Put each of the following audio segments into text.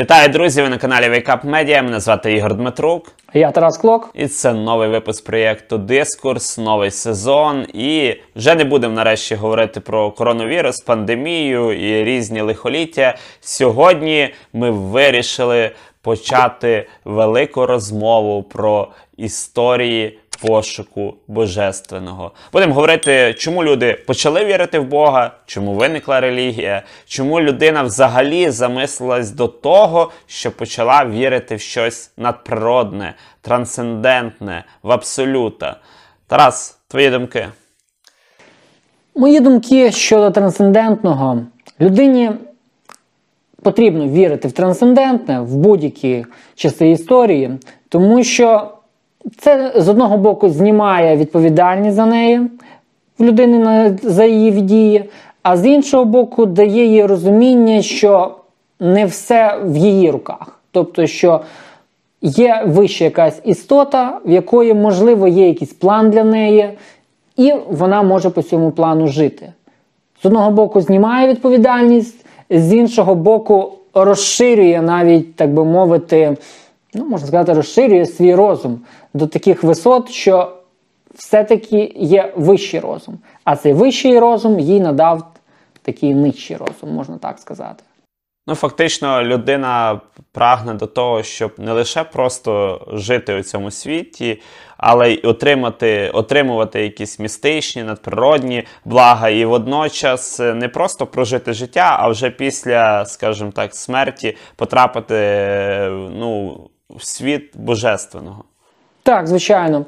Вітаю, друзі! Ви на каналі Wake Up Media. Мене звати Ігор Дмитрук. Я Тарас Клок. І це новий випуск проєкту Дискурс, новий сезон. І вже не будемо нарешті говорити про коронавірус, пандемію і різні лихоліття. Сьогодні ми вирішили почати велику розмову про історії пошуку божественного. Будемо говорити, чому люди почали вірити в Бога, чому виникла релігія, чому людина взагалі замислилась до того, що почала вірити в щось надприродне, трансцендентне, в абсолюта. Тарас, твої думки? Мої думки щодо трансцендентного. Людині потрібно вірити в трансцендентне в будь-які часи історії, тому що це з одного боку знімає відповідальність за неї в людини за її дії, а з іншого боку, дає їй розуміння, що не все в її руках. Тобто, що є вища якась істота, в якої, можливо, є якийсь план для неї, і вона може по цьому плану жити. З одного боку, знімає відповідальність, з іншого боку, розширює навіть, так би мовити, ну, можна сказати, розширює свій розум до таких висот, що все-таки є вищий розум. А цей вищий розум їй надав такий нижчий розум, можна так сказати. Ну, фактично, людина прагне до того, щоб не лише просто жити у цьому світі, але й отримати, отримувати якісь містичні, надприродні блага, і водночас не просто прожити життя, а вже після, скажімо так, смерті потрапити ну, в світ божественного. Так, звичайно.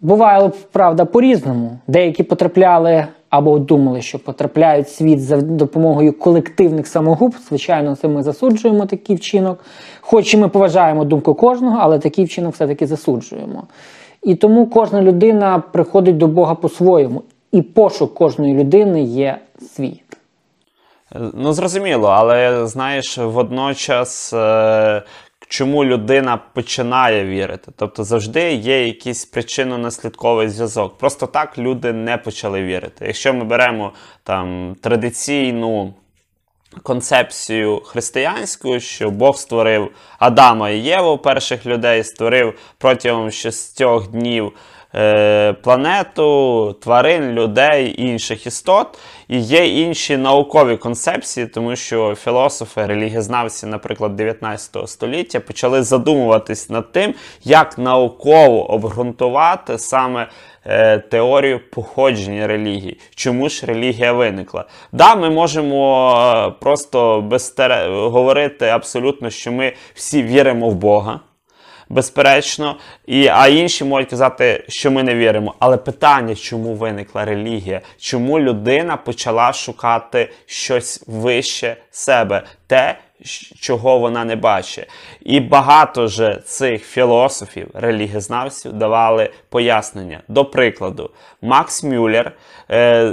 Бувало, правда, по-різному. Деякі потрапляли або думали, що потрапляють в світ за допомогою колективних самогубств. Звичайно, це ми засуджуємо такий вчинок. Хоч і ми поважаємо думку кожного, але такий вчинок все-таки засуджуємо. І тому кожна людина приходить до Бога по-своєму. І пошук кожної людини є свій. Ну, зрозуміло, але знаєш, водночас, е, чому людина починає вірити? Тобто завжди є якийсь причинно-наслідковий зв'язок. Просто так люди не почали вірити. Якщо ми беремо там традиційну концепцію християнську, що Бог створив Адама і Єву, перших людей, створив протягом шістьох днів е, планету, тварин, людей інших істот. І є інші наукові концепції, тому що філософи, релігієзнавці, наприклад, 19 століття почали задумуватись над тим, як науково обґрунтувати саме е, теорію походження релігії. Чому ж релігія виникла? Да, ми можемо е, просто безтере... говорити абсолютно, що ми всі віримо в Бога. Безперечно, і, а інші можуть казати, що ми не віримо. Але питання, чому виникла релігія? Чому людина почала шукати щось вище себе, те, чого вона не бачить? І багато же цих філософів, релігієзнавців давали пояснення. До прикладу, Макс Мюллер е,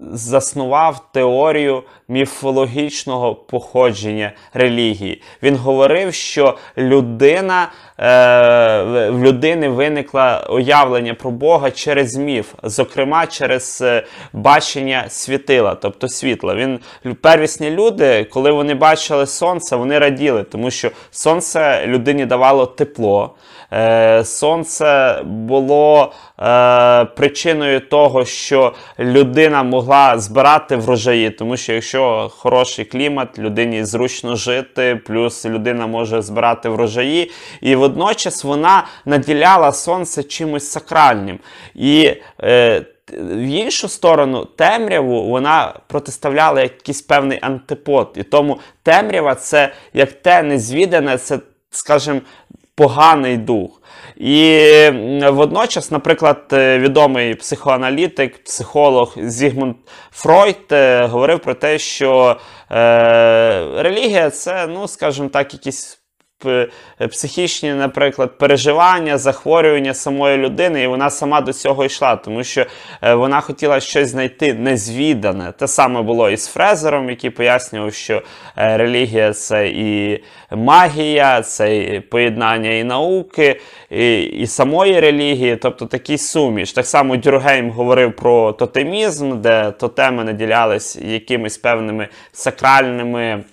заснував теорію міфологічного походження релігії. Він говорив, що людина, е, в- людини виникло уявлення про Бога через міф, зокрема через е, бачення світила, тобто світла. Він первісні люди, коли вони бачили сонце, вони раділи, тому що сонце людині давало тепло. Е, Сонце було е, причиною того, що людина могла збирати врожаї, тому що якщо хороший клімат, людині зручно жити, плюс людина може збирати врожаї, і водночас вона наділяла сонце чимось сакральним. І е, в іншу сторону, темряву вона протиставляла якийсь певний антипод. І тому темрява це як те незвідане, це, скажімо, поганий дух. І водночас, наприклад, е, відомий психоаналітик, психолог Зігмунд Фройд е, говорив про те, що е, релігія це, ну, скажімо так, якісь психічні, наприклад, переживання, захворювання самої людини, і вона сама до цього йшла, тому що е, вона хотіла щось знайти незвідане. Те саме було і з Фрезером, який пояснював, що е, релігія це і магія, це і поєднання і науки, і, і самої релігії, тобто такий суміш. Так само Дюргейм говорив про тотемізм, де тотеми наділялись якимись певними сакральними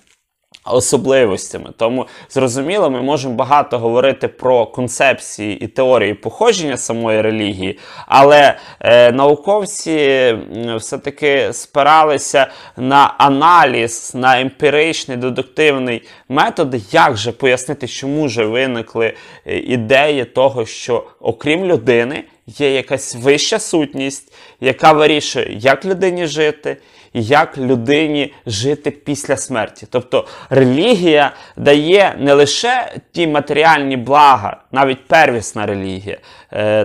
особливостями. Тому зрозуміло, ми можемо багато говорити про концепції і теорії походження самої релігії, але е, науковці все-таки спиралися на аналіз, на емпіричний дедуктивний метод, як же пояснити, чому же виникли е, ідеї того, що окрім людини є якась вища сутність, яка вирішує, як людині жити, і як людині жити після смерті. Тобто релігія дає не лише ті матеріальні блага, навіть первісна релігія,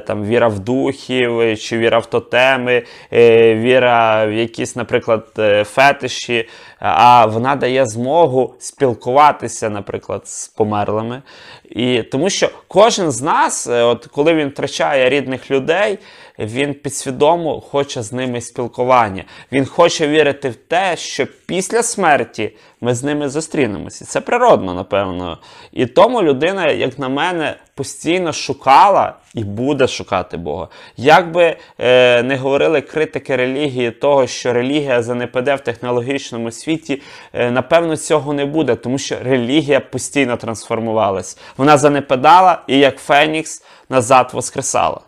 там віра в духів, е, чи віра в тотеми, е, віра в якісь, наприклад, е, фетиші, а вона дає змогу спілкуватися, наприклад, з померлими. І тому що кожен з нас, е, от коли він втрачає рідних людей, він підсвідомо хоче з ними спілкування. Він хоче вірити в те, що після смерті ми з ними зустрінемося. Це природно, напевно. І тому людина, як на мене, постійно шукала і буде шукати Бога. Як би е, не говорили критики релігії, того, що релігія занепаде в технологічному світі, е, напевно, цього не буде, тому що релігія постійно трансформувалась. Вона занепадала і як Фенікс назад воскресала.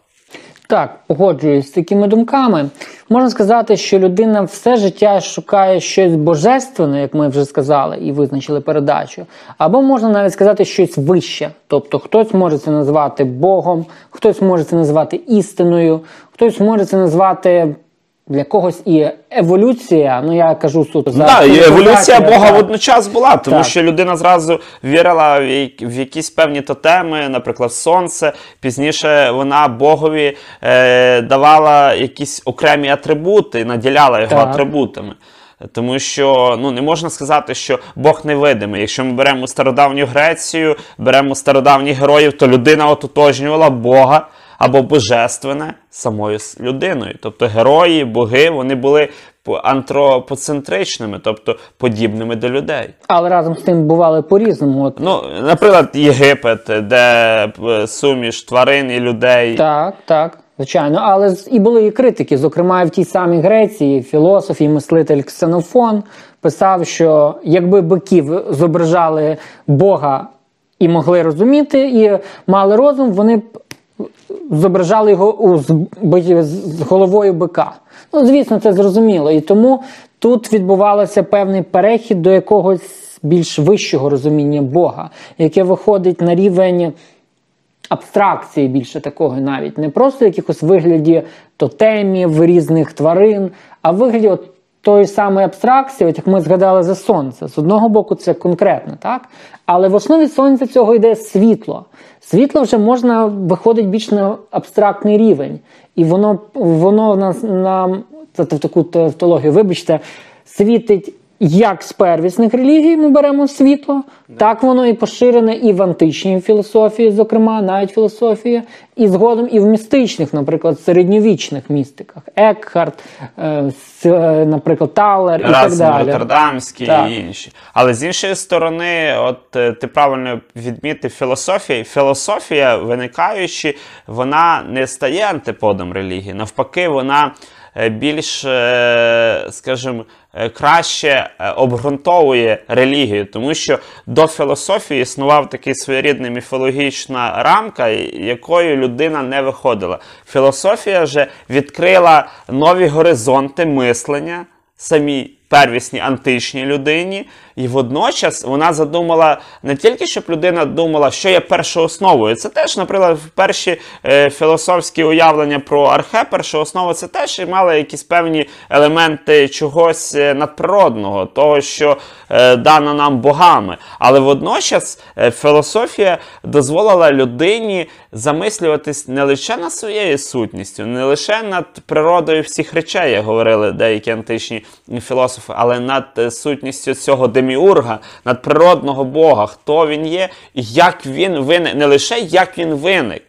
Так, погоджуюсь з такими думками. Можна сказати, що людина все життя шукає щось божественне, як ми вже сказали і визначили передачу. Або можна навіть сказати щось вище. Тобто хтось може це назвати Богом, хтось може це назвати істиною, хтось може це назвати для когось і еволюція. Ну я кажу суто за Так, і еволюція Бога так. водночас була, тому Так. що людина зразу вірила в якісь певні тотеми, наприклад, сонце. Пізніше вона Богові е, давала якісь окремі атрибути, наділяла його Так. атрибутами. Тому що ну не можна сказати, що Бог невидимий. Якщо ми беремо стародавню Грецію, беремо стародавніх героїв, то людина ототожнювала Бога або божественне самою людиною. Тобто герої, боги, вони були по- антропоцентричними, тобто подібними до людей. Але разом з тим бували по-різному. От Ну, наприклад, Єгипет, де е, суміш тварин і людей. Так, так, звичайно. Але і були і критики. Зокрема, і в тій самій Греції філософ і мислитель Ксенофон писав, що якби биків зображали Бога і могли розуміти, і мали розум, вони б зображали його з, головою бика. Ну, звісно, це зрозуміло. І тому тут відбувався певний перехід до якогось більш вищого розуміння Бога, яке виходить на рівень абстракції більше такого навіть. Не просто якихось вигляді тотемів, різних тварин, а вигляді от тої самої абстракції, от як ми згадали за сонце. З одного боку, це конкретно, так? Але в основі сонця цього йде світло. Світло вже можна виходить більш на абстрактний рівень. І воно, воно нас нам, це в таку тавтологію, вибачте, світить як з первісних релігій ми беремо світло, так воно і поширене і в античній філософії, зокрема, навіть філософії, і згодом і в містичних, наприклад, середньовічних містиках. Екхарт, е, е, наприклад, Талер і так далі. Роттердамський Так. і інші. Але з іншої сторони, от е, ти правильно відмітив філософія. Філософія, виникаючи, вона не стає антиподом релігії. Навпаки, вона е, більш, скажімо, краще е, обґрунтовує релігію, тому що до філософії існував такий своєрідний міфологічна рамка, якою людина не виходила. Філософія же відкрила нові горизонти мислення самій первісній античній людині, і водночас вона задумала не тільки, щоб людина думала, що є першоосновою. Це теж, наприклад, перші е, філософські уявлення про архе, першооснову, це теж і мали якісь певні елементи чогось е, надприродного, того, що е, дано нам богами. Але водночас е, філософія дозволила людині замислюватись не лише над своєю сутністю, не лише над природою всіх речей, як говорили деякі античні філософи, але над е, сутністю цього деміурга, над природного Бога, хто він є, як він виник, не лише як він виник,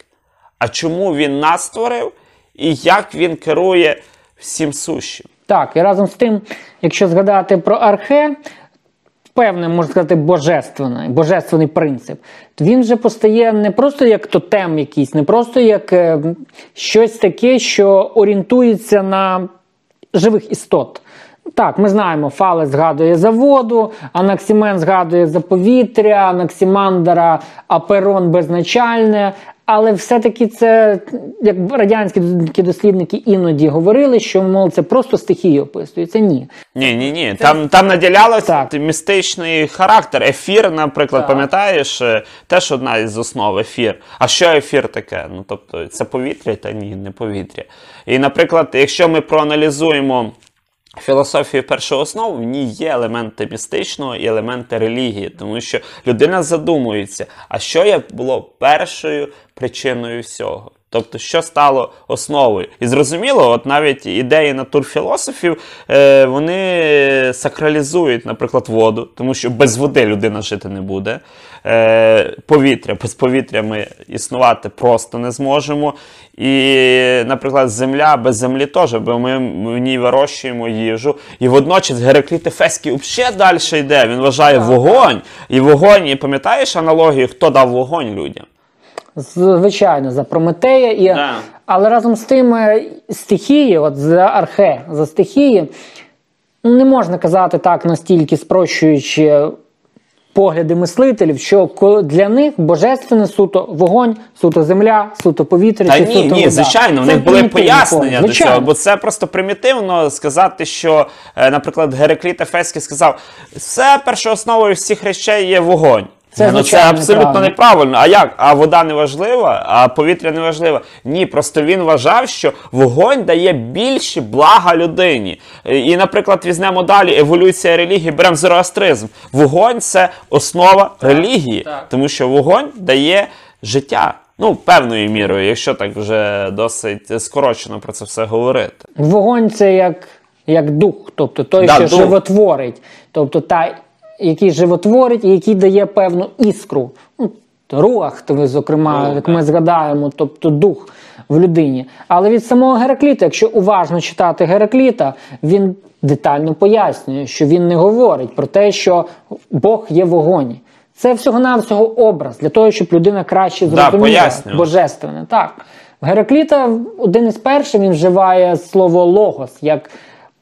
а чому він нас створив, і як він керує всім сущим. Так, і разом з тим, якщо згадати про архе, певне, можна сказати, божественний, божественний принцип, він вже постає не просто як тотем якийсь, не просто як е, щось таке, що орієнтується на живих істот. Так, ми знаємо, Фалес згадує за воду, Анаксімен згадує за повітря, Анаксімандра, Аперон безначальне. Але все-таки це, як радянські дослідники іноді говорили, що мов це просто стихії описується. Ні. Ні, ні, ні. Там, там наділялося містичний характер. Ефір, наприклад, Так. пам'ятаєш, е, теж одна із основ ефір. А що ефір таке? Ну тобто, це повітря, та ні, не повітря. І, наприклад, якщо ми проаналізуємо. Філософію першого основу в ній є елементи містичного і елементи релігії, тому що людина задумується, а що я було першою причиною всього? Тобто, що стало основою? І зрозуміло, от навіть ідеї натурфілософів, е, вони сакралізують, наприклад, воду, тому що без води людина жити не буде. Е, повітря, без повітря ми існувати просто не зможемо. І, наприклад, земля без землі теж, бо ми в ній вирощуємо їжу. І водночас Геракліт Ефеський взагалі далі йде. Він вважає вогонь. І вогонь, і пам'ятаєш аналогію, хто дав вогонь людям? Звичайно, за Прометея. І... Да. Але разом з тим е, стихії, от за архе, за стихії, не можна казати так настільки спрощуючи погляди мислителів, що для них божественне суто вогонь, суто земля, суто повітря. Та чи ні, суто ні, вода. звичайно, в них були пояснення до цього, бо це просто примітивно сказати, що, е, наприклад, Геракліт Ефеський сказав, все першоосновою всіх речей є вогонь. Це, ну, це абсолютно неправильно. неправильно. А як? А вода не важлива, а повітря не важливо. Ні, просто він вважав, що вогонь дає більше блага людині. І, наприклад, візьмемо далі еволюція релігії, беремо зороастризм. Вогонь це основа релігії, так. тому що вогонь дає життя. Ну, певною мірою, якщо так вже досить скорочено про це все говорити. Вогонь це як, як дух, тобто той, Да, що дух. животворить. Тобто та, який животворить і який дає певну іскру. Ну, руах, зокрема, як ми згадаємо, тобто дух в людині. Але від самого Геракліта, якщо уважно читати Геракліта, він детально пояснює, що він не говорить про те, що Бог є вогонь. Це всього-навсього образ для того, щоб людина краще зрозуміла пояснював. божественне. Так. В Геракліта один із перших він вживає слово логос як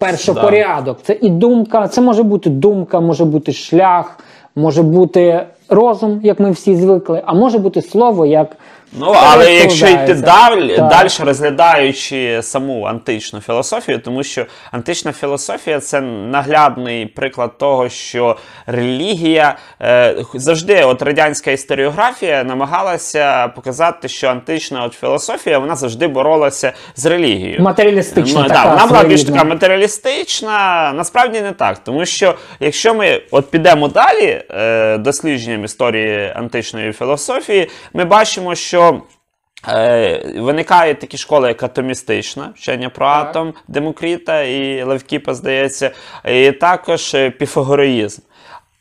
першопорядок. Це і думка, це може бути думка, може бути шлях, може бути розум, як ми всі звикли, а може бути слово як. Ну, але якщо йти далі, далі розглядаючи саму античну філософію, тому що антична філософія це наглядний приклад того, що релігія е, завжди, от радянська історіографія намагалася показати, що антична от філософія вона завжди боролася з релігією. Матеріалістична Ну, така, да, вона була більш така матеріалістична. Насправді не так. Тому що якщо ми от підемо далі е, дослідженням історії античної філософії, ми бачимо, що. Е, виникають такі школи, як атомістична, вчення про атом Демокріта і Левкіпа, здається, і також е, піфагореїзм.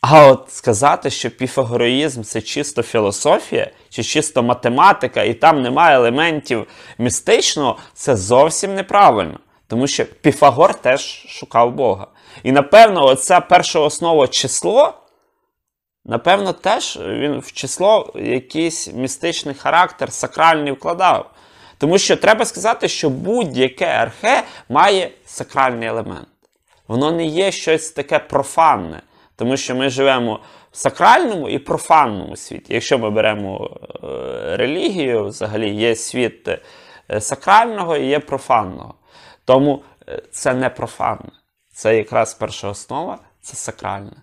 А от сказати, що піфагореїзм це чисто філософія чи чисто математика, і там немає елементів містичного, це зовсім неправильно. Тому що Піфагор теж шукав Бога. І напевно, оця перша основа число. Напевно, теж він в число якийсь містичний характер, сакральний вкладав. Тому що треба сказати, що будь-яке архе має сакральний елемент. Воно не є щось таке профанне, тому що ми живемо в сакральному і профанному світі. Якщо ми беремо е, релігію, взагалі є світ е, сакрального і є профанного. Тому е, це не профанне. Це якраз перша основа, це сакральне.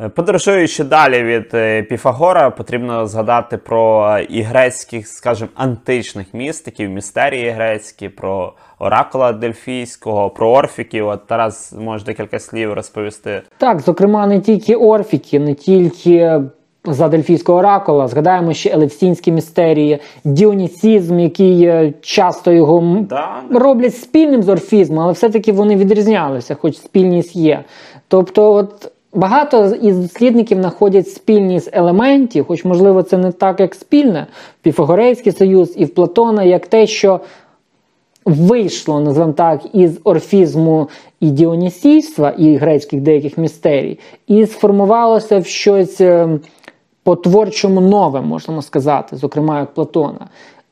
Е, Подорожуючи далі від е, Піфагора, потрібно згадати про е, і грецьких, скажімо, античних містиків, містерії грецькі, про оракула Дельфійського, про орфіків. От Тарас може декілька слів розповісти. Так, зокрема, не тільки орфіки, не тільки за Дельфійського оракула, згадаємо ще Елевсінські містерії, Діонісізм, який часто його Да. роблять спільним з орфізмом, але все-таки вони відрізнялися, хоч спільність є. Тобто, от багато із дослідників знаходять спільність елементів, хоч, можливо, це не так, як спільне, в Піфагорейський союз і в Платона, як те, що вийшло, називаємо так, із орфізму і діонісійства, і грецьких деяких містерій, і сформувалося в щось е, по-творчому нове, можемо сказати, зокрема як Платона.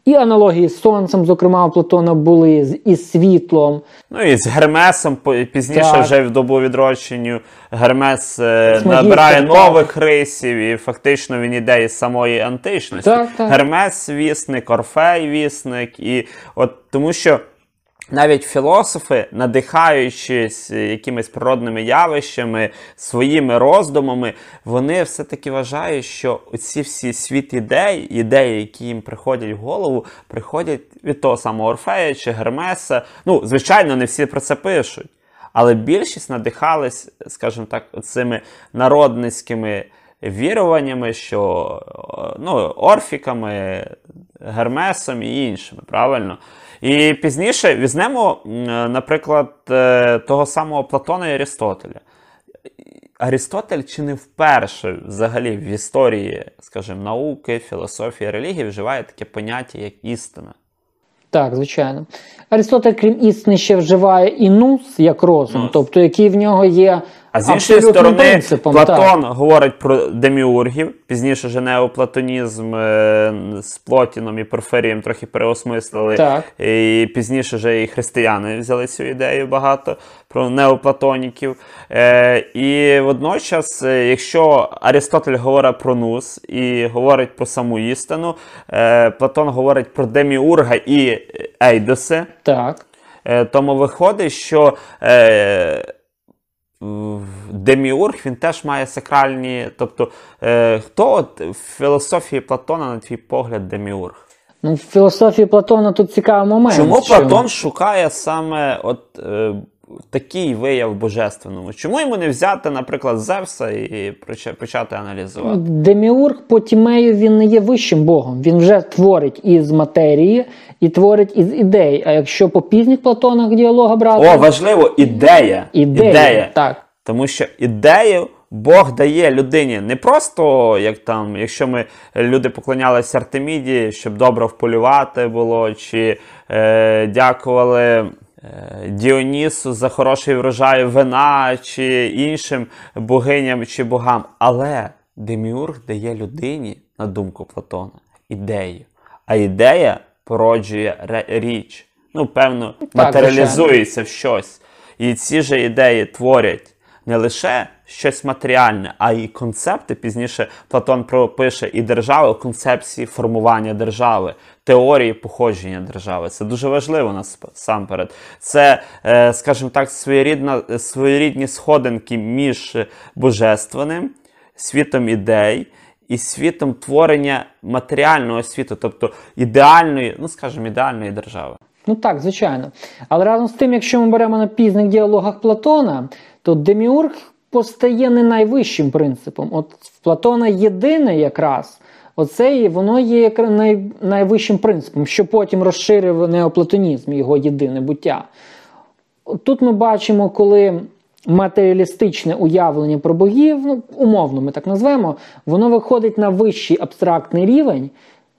І аналогії з сонцем, зокрема, у Платона були з- із світлом. Ну і з Гермесом пізніше, Так. вже в добу відродженню, Гермес е, набирає так. нових рисів, і фактично він іде із самої античності. Так, так. Гермес вісник, Орфей вісник, і от тому що. Навіть філософи, надихаючись е, якимись природними явищами, своїми роздумами, вони все-таки вважають, що оці всі світ ідей, ідеї, які їм приходять в голову, приходять від того самого Орфея чи Гермеса. Ну, звичайно, не всі про це пишуть. Але більшість надихались, скажімо так, цими народницькими віруваннями, що е, ну, орфіками, Гермесом і іншими, правильно? І пізніше візьмемо, е, наприклад, е, того самого Платона і Арістотеля. Арістотель чи не вперше взагалі в історії, скажімо, науки, філософії, релігії вживає таке поняття, як істина. Так, звичайно. Аристотель, крім істини, ще вживає і нус як розум, тобто який в нього є А з іншої сторони, принципом. Платон Так. говорить про деміургів, пізніше вже неоплатонізм е, з Плотіном і Порфирієм трохи переосмислили. Так. І пізніше вже і християни взяли цю ідею багато про неоплатоніків. Е, і водночас, е, якщо Арістотель говорить про нус і говорить про саму істину, е, Платон говорить про деміурга і ейдоси. Так. Е, Тому виходить, що е, Деміург він теж має сакральні. Тобто, е, хто от в філософії Платона, на твій погляд, Деміург? Ну, в філософії Платона тут цікавий момент. Чому Платон шукає саме от, е, такий вияв божественному? Чому йому не взяти, наприклад, Зевса і почати аналізувати? Деміург по Тімею він не є вищим Богом. Він вже творить із матерії і творить із ідей. А якщо по пізніх Платонах діалога брати, О, важливо, ідея. ідея, так. Тому що ідею Бог дає людині не просто, як там, якщо ми люди поклонялися Артеміді, щоб добре вполювати було, чи е, дякували Діонісу за хороший врожай вина, чи іншим богиням чи богам. Але Деміург дає людині, на думку Платона, ідею. А ідея породжує річ. Ну, певно, матеріалізується в щось. І ці ж ідеї творять не лише щось матеріальне, а й концепти. Пізніше Платон пропише і держави, концепції формування держави, теорії походження держави. Це дуже важливо насамперед. Це, е, скажімо так, своєрідна, своєрідні сходинки між божественним, світом ідей. І світом творення матеріального світу, тобто ідеальної, ну скажімо, ідеальної держави. Ну так, звичайно. Але разом з тим, якщо ми беремо на пізних діалогах Платона, то Деміург постає не найвищим принципом. От в Платона єдине якраз. Оце і воно є най, найвищим принципом, що потім розширив неоплатонізм, його єдине буття. Тут ми бачимо, коли матеріалістичне уявлення про богів, ну, умовно ми так назвемо, воно виходить на вищий абстрактний рівень,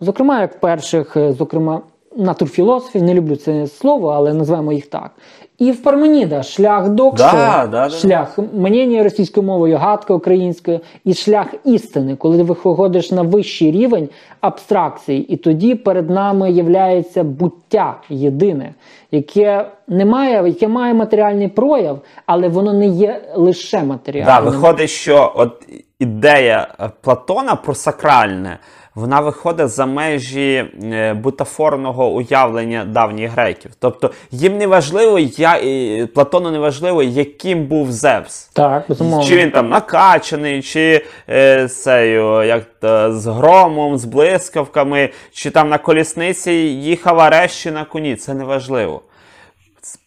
зокрема, як в перших, е, зокрема, натурфілософів, не люблю це слово, але назвемо їх так. І в Парменіда шлях доксу, Да, да, да. шлях мнення російською мовою, гадка українською, і шлях істини, коли виходиш на вищий рівень абстракції, і тоді перед нами являється буття єдине, яке не має, яке має матеріальний прояв, але воно не є лише Да, матеріальним. виходить, що от ідея Платона про сакральне, вона виходить за межі е, бутафорного уявлення давніх греків. Тобто їм не важливо, я, і Платону не важливо, яким був Зевс. Так, безумовно. Чи він там накачаний, чи е, цею, як то, з громом, з блискавками, чи там на колісниці їхав Арещі на коні. Це не важливо.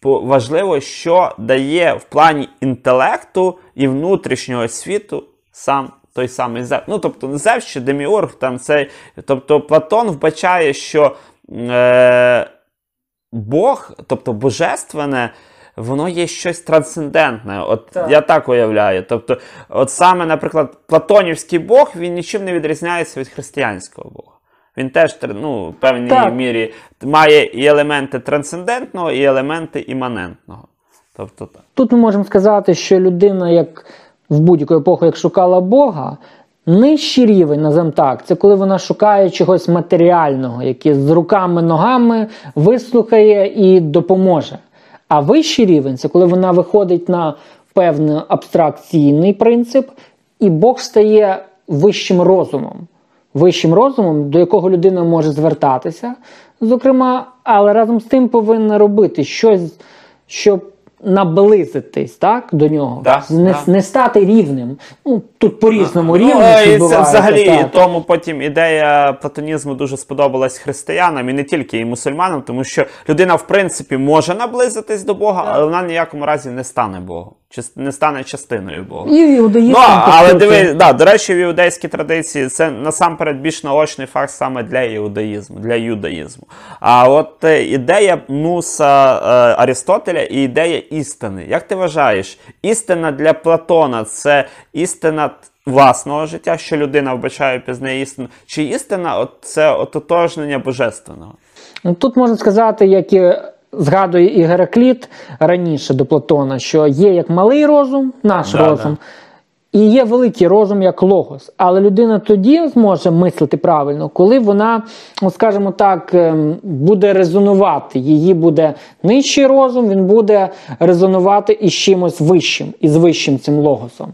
Важливо, що дає в плані інтелекту і внутрішнього світу сам той самий Зевс. Ну, тобто, не Зевс чи Деміург, там цей. Тобто Платон вбачає, що е, Бог, тобто божественне, воно є щось трансцендентне. От Так. я так уявляю. Тобто, от саме, наприклад, Платонівський Бог він нічим не відрізняється від християнського Бога. Він теж ну, в певній Так. мірі має і елементи трансцендентного, і елементи іманентного. Тобто так. Тут ми можемо сказати, що людина, як в будь-яку епоху, як шукала Бога, Нижчий рівень, називаємо так, це коли вона шукає чогось матеріального, яке з руками, ногами вислухає і допоможе. А вищий рівень це коли вона виходить на певний абстракційний принцип, і Бог стає вищим розумом. Вищим розумом, до якого людина може звертатися, зокрема, але разом з тим повинна робити щось, щоб наблизитись так, до нього, Да, не, да. не стати рівним. Ну, тут по-різному рівні Ну, і це взагалі так. тому потім ідея платонізму дуже сподобалась християнам і не тільки і мусульманам, тому що людина, в принципі, може наблизитись до Бога, але вона в ніякому разі не стане Богом, не стане частиною Бога. І в іудаїзмі Ну, але диви, да, до речі, в іудейській традиції це насамперед більш наочний факт саме для іудаїзму, для юдаїзму. А от е, ідея Муса е, Арістотеля і ідея істини. Як ти вважаєш, істина для Платона це істина власного життя, що людина вбачає пізнає істину, чи істина от, це ототожнення божественного? Ну, Тут можна сказати, як і згадує і Геракліт раніше до Платона, що є як малий розум, наш Да, розум, і є великий розум як логос. Але людина тоді зможе мислити правильно, коли вона, ну, скажімо так, ем, буде резонувати. Її буде нижчий розум, він буде резонувати із чимось вищим, із вищим цим логосом.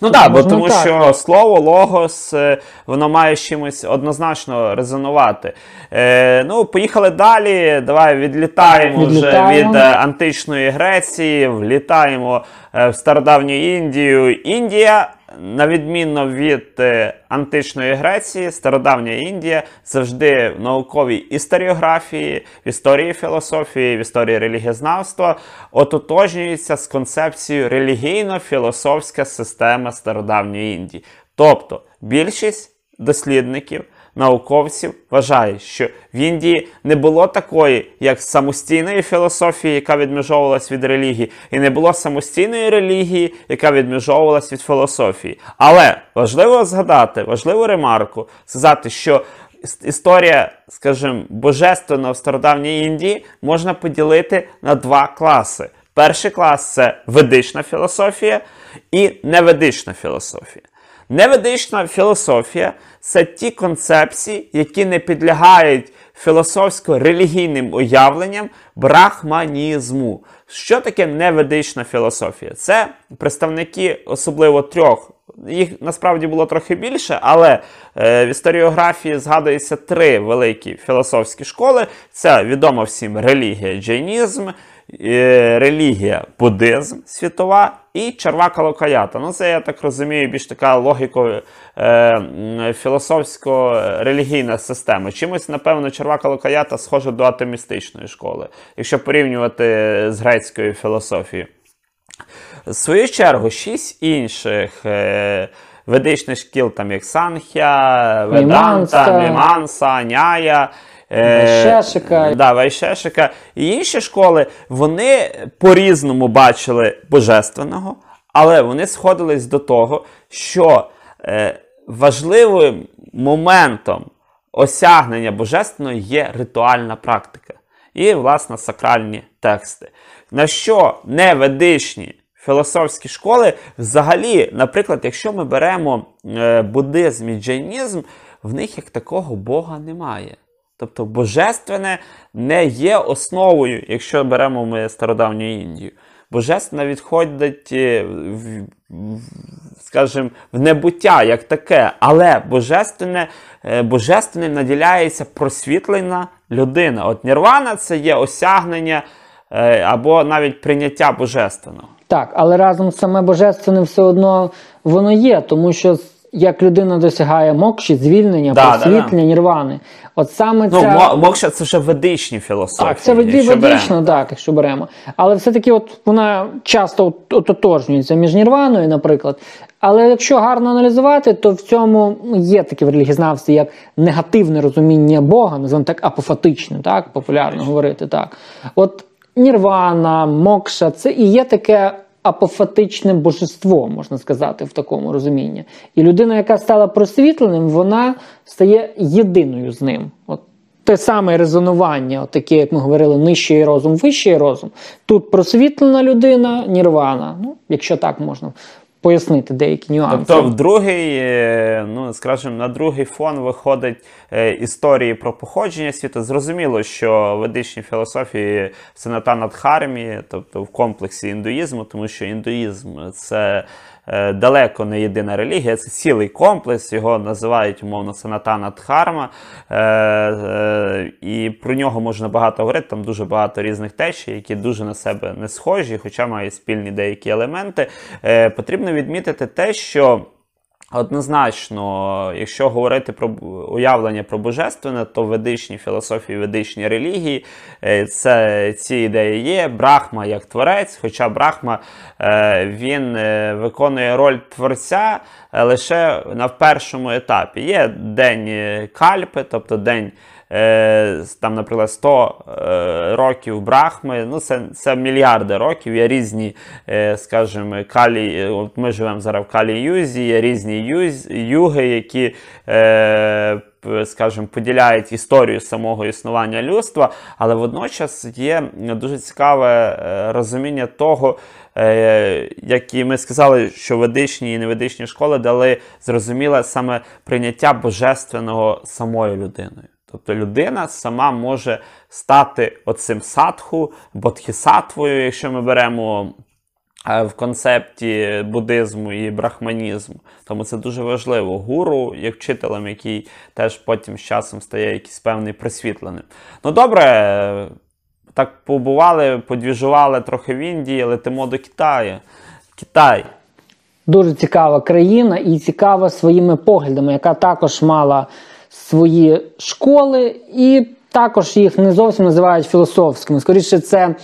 Ну так, бо тому так. що слово логос, е, воно має чимось однозначно резонувати. Е, ну, поїхали далі. Давай відлітаємо, Відлітаємо. вже від е, античної Греції, влітаємо е, в стародавню Індію. Індія, на відміну від е, античної Греції, стародавня Індія завжди в науковій історіографії, в історії філософії, в історії релігієзнавства ототожнюється з концепцією релігійно-філософська система стародавньої Індії. Тобто більшість дослідників, науковців вважають, що в Індії не було такої, як самостійної філософії, яка відмежовувалась від релігії, і не було самостійної релігії, яка відмежовувалась від філософії. Але важливо згадати, важливу ремарку, сказати, що історія, скажімо, божественного в стародавній Індії можна поділити на два класи. Перший клас це ведична філософія і неведична філософія. Неведична філософія це ті концепції, які не підлягають філософсько-релігійним уявленням брахманізму. Що таке неведична філософія? Це представники особливо трьох. Їх насправді було трохи більше, але е, в історіографії згадується три великі філософські школи. Це відомо всім релігія джайнізм, е, релігія буддизм світова і Чарвака Локаята. Ну, це я так розумію, більш така логіко е, філософсько-релігійна система. Чимось, напевно, Чарвака Локаята схожа до атомістичної школи, якщо порівнювати з грецькою філософією. В свою чергу, шість інших е, ведичних шкіл, там як Санхя, Веданта. Міманса, Няя. Е, Вайшешика. Да, Вайшешика і інші школи, вони по-різному бачили божественного, але вони сходились до того, що е, важливим моментом осягнення божественного є ритуальна практика і, власне, сакральні тексти. На що неведичні філософські школи, взагалі, наприклад, якщо ми беремо е, буддизм і джайнізм, в них як такого Бога немає. Тобто божественне не є основою, якщо беремо ми стародавню Індію. Божественне відходить, е, скажімо, в небуття як таке, але божественне, е, божественним наділяється просвітлена людина. От нірвана це є осягнення е, або навіть прийняття божественного. Так, але разом саме божественне все одно воно є, тому що як людина досягає мокші, звільнення, Да, просвітлення, нірвани, от саме Ну, ця... мокша це вже ведичні філософії. Так, це ведично, так, якщо беремо. Але все-таки от вона часто от- ототожнюється між Нірваною, наприклад. Але якщо гарно аналізувати, то в цьому ну, є таке в релігізнавстві як негативне розуміння Бога, називаємо так апофатичне, так, популярно говорити. так. От Нірвана, Мокша це і є таке апофатичне божество, можна сказати, в такому розумінні. І людина, яка стала просвітленим, вона стає єдиною з ним. От те саме резонування, от таке, як ми говорили, нижчий розум, вищий розум. Тут просвітлена людина, нірвана. Ну, якщо так можна пояснити деякі нюанси. Тобто, в другий, е, ну скажімо, на другий фон виходить е, історії про походження світу. Зрозуміло, що в ведичній філософії та Дхармі, тобто в комплексі індуїзму, тому що індуїзм це далеко не єдина релігія, це цілий комплекс, його називають умовно Санатана Дхарма. Е, е, і про нього можна багато говорити. Там дуже багато різних течій, які дуже на себе не схожі, хоча мають спільні деякі елементи. Е, потрібно відмітити те, що. Однозначно, якщо говорити про уявлення про божественне, то ведичні філософії, ведичній релігії е, це ці ідеї є. Брахма як творець, хоча Брахма е, він е, виконує роль творця лише на першому етапі. Є день кальпи, тобто день. Е, Там, наприклад, 100 е, років Брахми, ну це, це мільярди років. Є різні, е, скажімо, калі. е, От ми живемо зараз в калі юзі, є різні юз, юги, які, скажімо, поділяють історію самого існування людства, але водночас є дуже цікаве розуміння того, як і ми сказали, що ведичні і неведичні школи дали зрозуміле саме прийняття божественного самою людиною. Тобто людина сама може стати оцим садху, бодхісатвою, якщо ми беремо е, в концепті буддизму і брахманізму. Тому це дуже важливо. Гуру є вчителем, який теж потім з часом стає якийсь певний просвітленим. Ну добре, е, так побували, подвіжували трохи в Індії, летимо до Китаю. Китай. Дуже цікава країна і цікава своїми поглядами, яка також мала свої школи, і також їх не зовсім називають філософськими. Скоріше, це,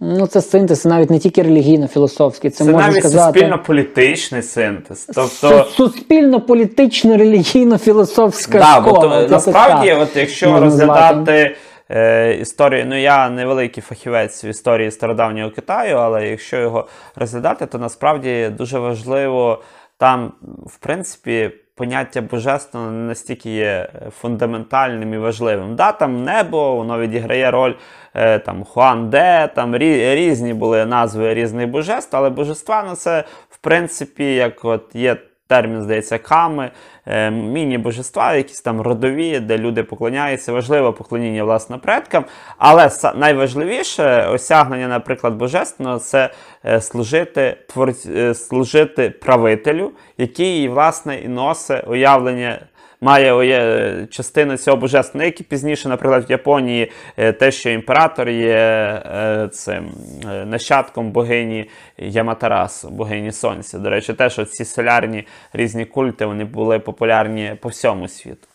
ну, це синтез навіть не тільки релігійно-філософський, це, Це можна навіть сказати. суспільно-політичний синтез. Тобто, Суспільно-політично релігійно-філософська Да, бо то, насправді, так от якщо розглядати е, історію, ну я не великий фахівець в історії стародавнього Китаю, але якщо його розглядати, то насправді дуже важливо там, в принципі, поняття божественного не настільки є фундаментальним і важливим. Да, там небо, воно відіграє роль е, там Хуан-Де, там рі, різні були назви різних божеств, але божества ну, це в принципі як от є термін, здається, ками, е, міні-божества, якісь там родові, де люди поклоняються. Важливо поклоніння власне предкам. Але найважливіше осягнення, наприклад, божественного це е, служити, творць, е, служити правителю, який, власне, і носить уявлення. Має оє- частину цього божественного, як і пізніше, наприклад, в Японії, е, те, що імператор є е, цим е, нащадком богині Яматарасу, богині Сонця. До речі, теж ці солярні різні культи вони були популярні по всьому світу.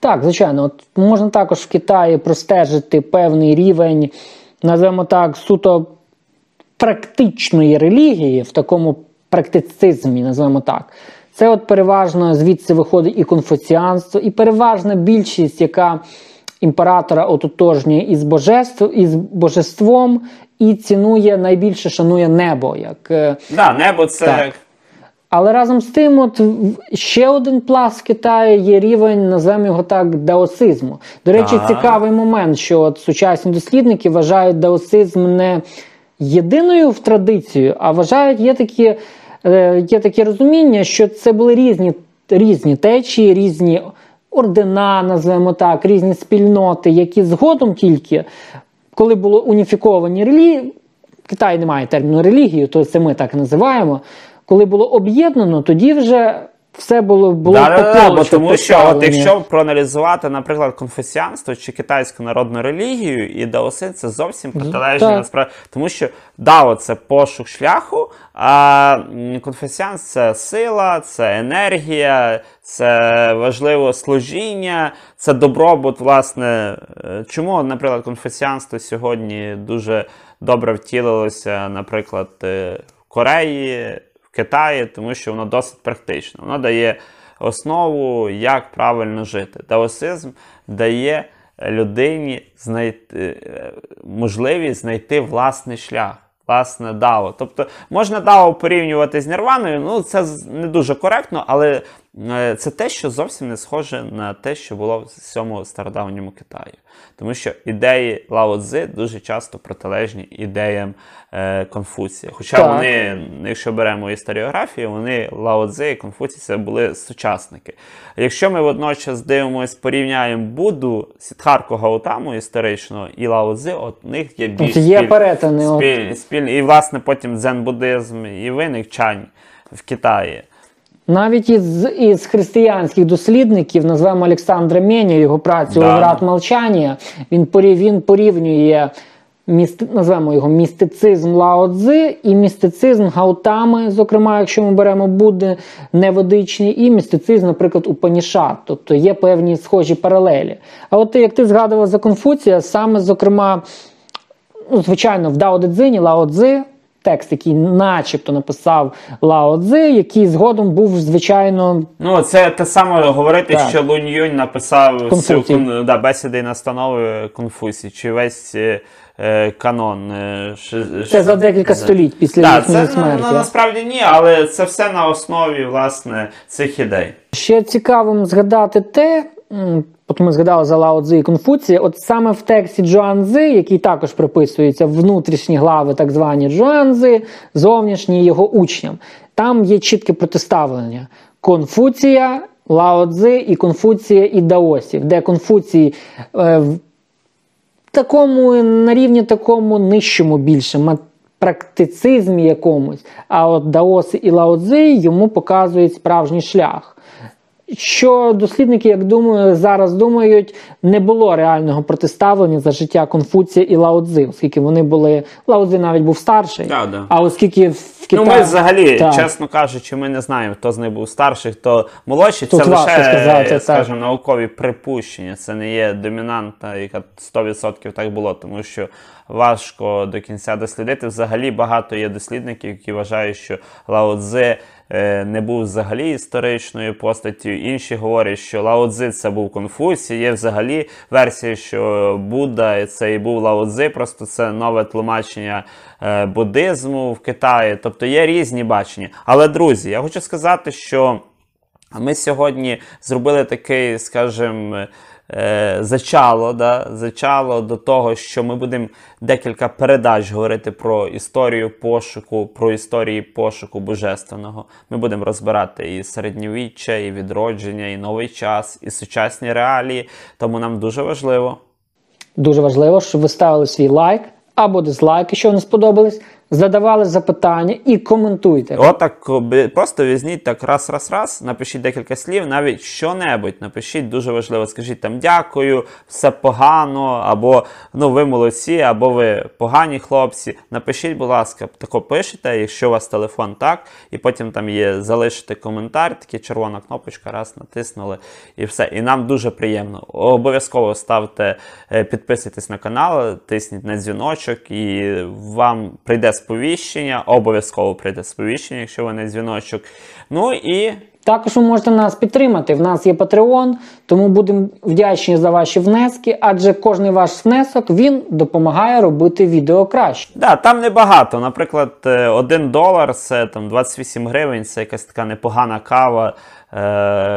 Так, звичайно, от можна також в Китаї простежити певний рівень, називаємо так, суто практичної релігії, в такому практицизмі, називаємо так. Це от переважно звідси виходить і конфуціанство, і переважна більшість, яка імператора ототожнює із божеств, із божеством, і цінує найбільше шанує небо. як е, Да, небо це Так. Але разом з тим, от ще один пласт в Китаї є рівень, називаємо його так, даосизму. До речі, Так. цікавий момент, що от сучасні дослідники вважають даосизм не єдиною в традицію, а вважають, є такі, є таке розуміння, що це були різні, різні течії, різні ордена, називаємо так, різні спільноти, які згодом тільки, коли було уніфіковані релігії, Китай не має терміну релігію, то це ми так називаємо. Коли було об'єднано, тоді вже все було, було Да, да, да, бо тому що от якщо проаналізувати, наприклад, конфесіанство чи китайську народну релігію і даосин, це зовсім протилежні насправді. Тому що дао це пошук шляху, а конфесіанс це сила, це енергія, це важливо служіння, це добробут. Власне, Е, чому, наприклад, конфесіанство сьогодні дуже добре втілилося, наприклад, е, в Кореї. Китаї, тому що воно досить практично. Воно дає основу, як правильно жити. Даосизм дає людині знайти е, можливість знайти власний шлях. Власне, дао. Тобто можна дао порівнювати з нірваною, ну це не дуже коректно, але це те, що зовсім не схоже на те, що було в всьому стародавньому Китаї. Тому що ідеї Лао Цзи дуже часто протилежні ідеям е, Конфуція. Хоча Так. вони, якщо беремо історіографію, вони Лао Цзи і Конфуцій це були сучасники. Якщо ми водночас дивимося, порівняємо Будду, Сідхарку Гаутаму історичного і Лао Цзи, от у них є більш є спіль- перетини, спіль- спільні. І, власне, потім дзен-буддизм і виник чань в Китаї. Навіть із, із християнських дослідників, назвемо Олександра Меня, його працю Да. «Врат молчання, він, порі, він порівнює місти, назвемо його містицизм Лао Цзи і містицизм Гаутами, зокрема, якщо ми беремо Будди неводичні, і містицизм, наприклад, Упанішат. Тобто є певні схожі паралелі. А от як ти згадував за Конфуція, саме, зокрема, ну, звичайно, в Дао Де Лао Цзи, текст, який начебто написав Лао Цзи, який згодом був, звичайно, Ну, це те саме говорити, Так. що Лунь Юнь написав Конфуцій. всю кон- да, бесіди і настанови Конфусі, чи весь е, е, канон. е, ши- це за декілька да. століть після Так, їхньої це ну, смерті. ну, насправді ні, але це все на основі власне цих ідей. Ще цікавим згадати те, м, от ми згадали за Лао Цзи і Конфуція, от саме в тексті Джоанзи, який також приписується внутрішні глави, так звані Джоанзи, зовнішні його учням, там є чітке протиставлення Конфуція, Лао Цзи і Конфуція і Даосів, де Конфуцій е, в такому на рівні такому нижчому більше практицизмі якомусь. А от Даоси і Лао Цзи йому показують справжній шлях. Що дослідники, як думаю, зараз думають, не було реального протиставлення за життя Конфуція і Лао Цзи, оскільки вони були. Лао Цзи навіть був старший. Да, да. А оскільки в Ну, ми взагалі, Так. чесно кажучи, ми не знаємо, хто з них був старший, хто молодший. Тут це лише, сказати, скажімо, наукові припущення. Це не є домінанта, яка 100% так було, тому що важко до кінця дослідити. Взагалі багато є дослідників, які вважають, що Лао Цзи не був взагалі історичною постаттю. Інші говорять, що Лао Цзи це був Конфуцій. Є взагалі версія, що Будда це і був Лао Цзи, просто це нове тлумачення е, буддизму в Китаї. Тобто є різні бачення. Але, друзі, я хочу сказати, що ми сьогодні зробили такий, скажімо, е, зачало, да, зачало до того, що ми будемо декілька передач говорити про історію пошуку, про історії пошуку божественного. Ми будемо розбирати і середньовіччя, і відродження, і новий час, і сучасні реалії. Тому нам дуже важливо. Дуже важливо, щоб ви ставили свій лайк або дизлайк, якщо не сподобались, задавали запитання і коментуйте. Отак просто візьміть так раз, раз, раз, напишіть декілька слів, навіть що-небудь напишіть, дуже важливо. Скажіть там дякую, все погано, або ну ви молодці, або ви погані хлопці. Напишіть, будь ласка, тако пишете, якщо у вас телефон так, і потім там є залишити коментар, такі червона кнопочка, раз натиснули, і все. І нам дуже приємно. Обов'язково ставте, е, підписуйтесь на канал, тисніть на дзвіночок, і вам прийде сповіщення. Обов'язково прийде сповіщення, якщо ви не дзвіночок. Ну і Також ви можете нас підтримати. В нас є Patreon, тому будемо вдячні за ваші внески, адже кожний ваш внесок він допомагає робити відео краще. Да, там небагато. Наприклад, е, 1 долар це там 28 гривень, це якась така непогана кава е,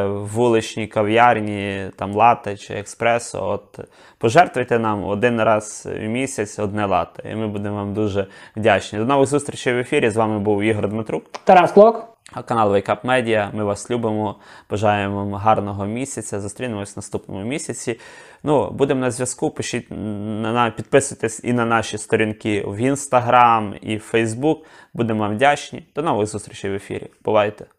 в вуличній кав'ярні, там лате чи експресо. От пожертвуйте нам один раз в місяць одне лате, і ми будемо вам дуже вдячні. До нових зустрічей в ефірі. З вами був Ігор Дмитрук. Тарас Клок. Канал Wake Up Media. Ми вас любимо. Бажаємо вам гарного місяця. Зустрінемось в наступному місяці. Ну, будемо на зв'язку. Пишіть на, підписуйтесь і на наші сторінки в Instagram і в Facebook. Будемо вам вдячні. До нових зустрічей в ефірі. Бувайте!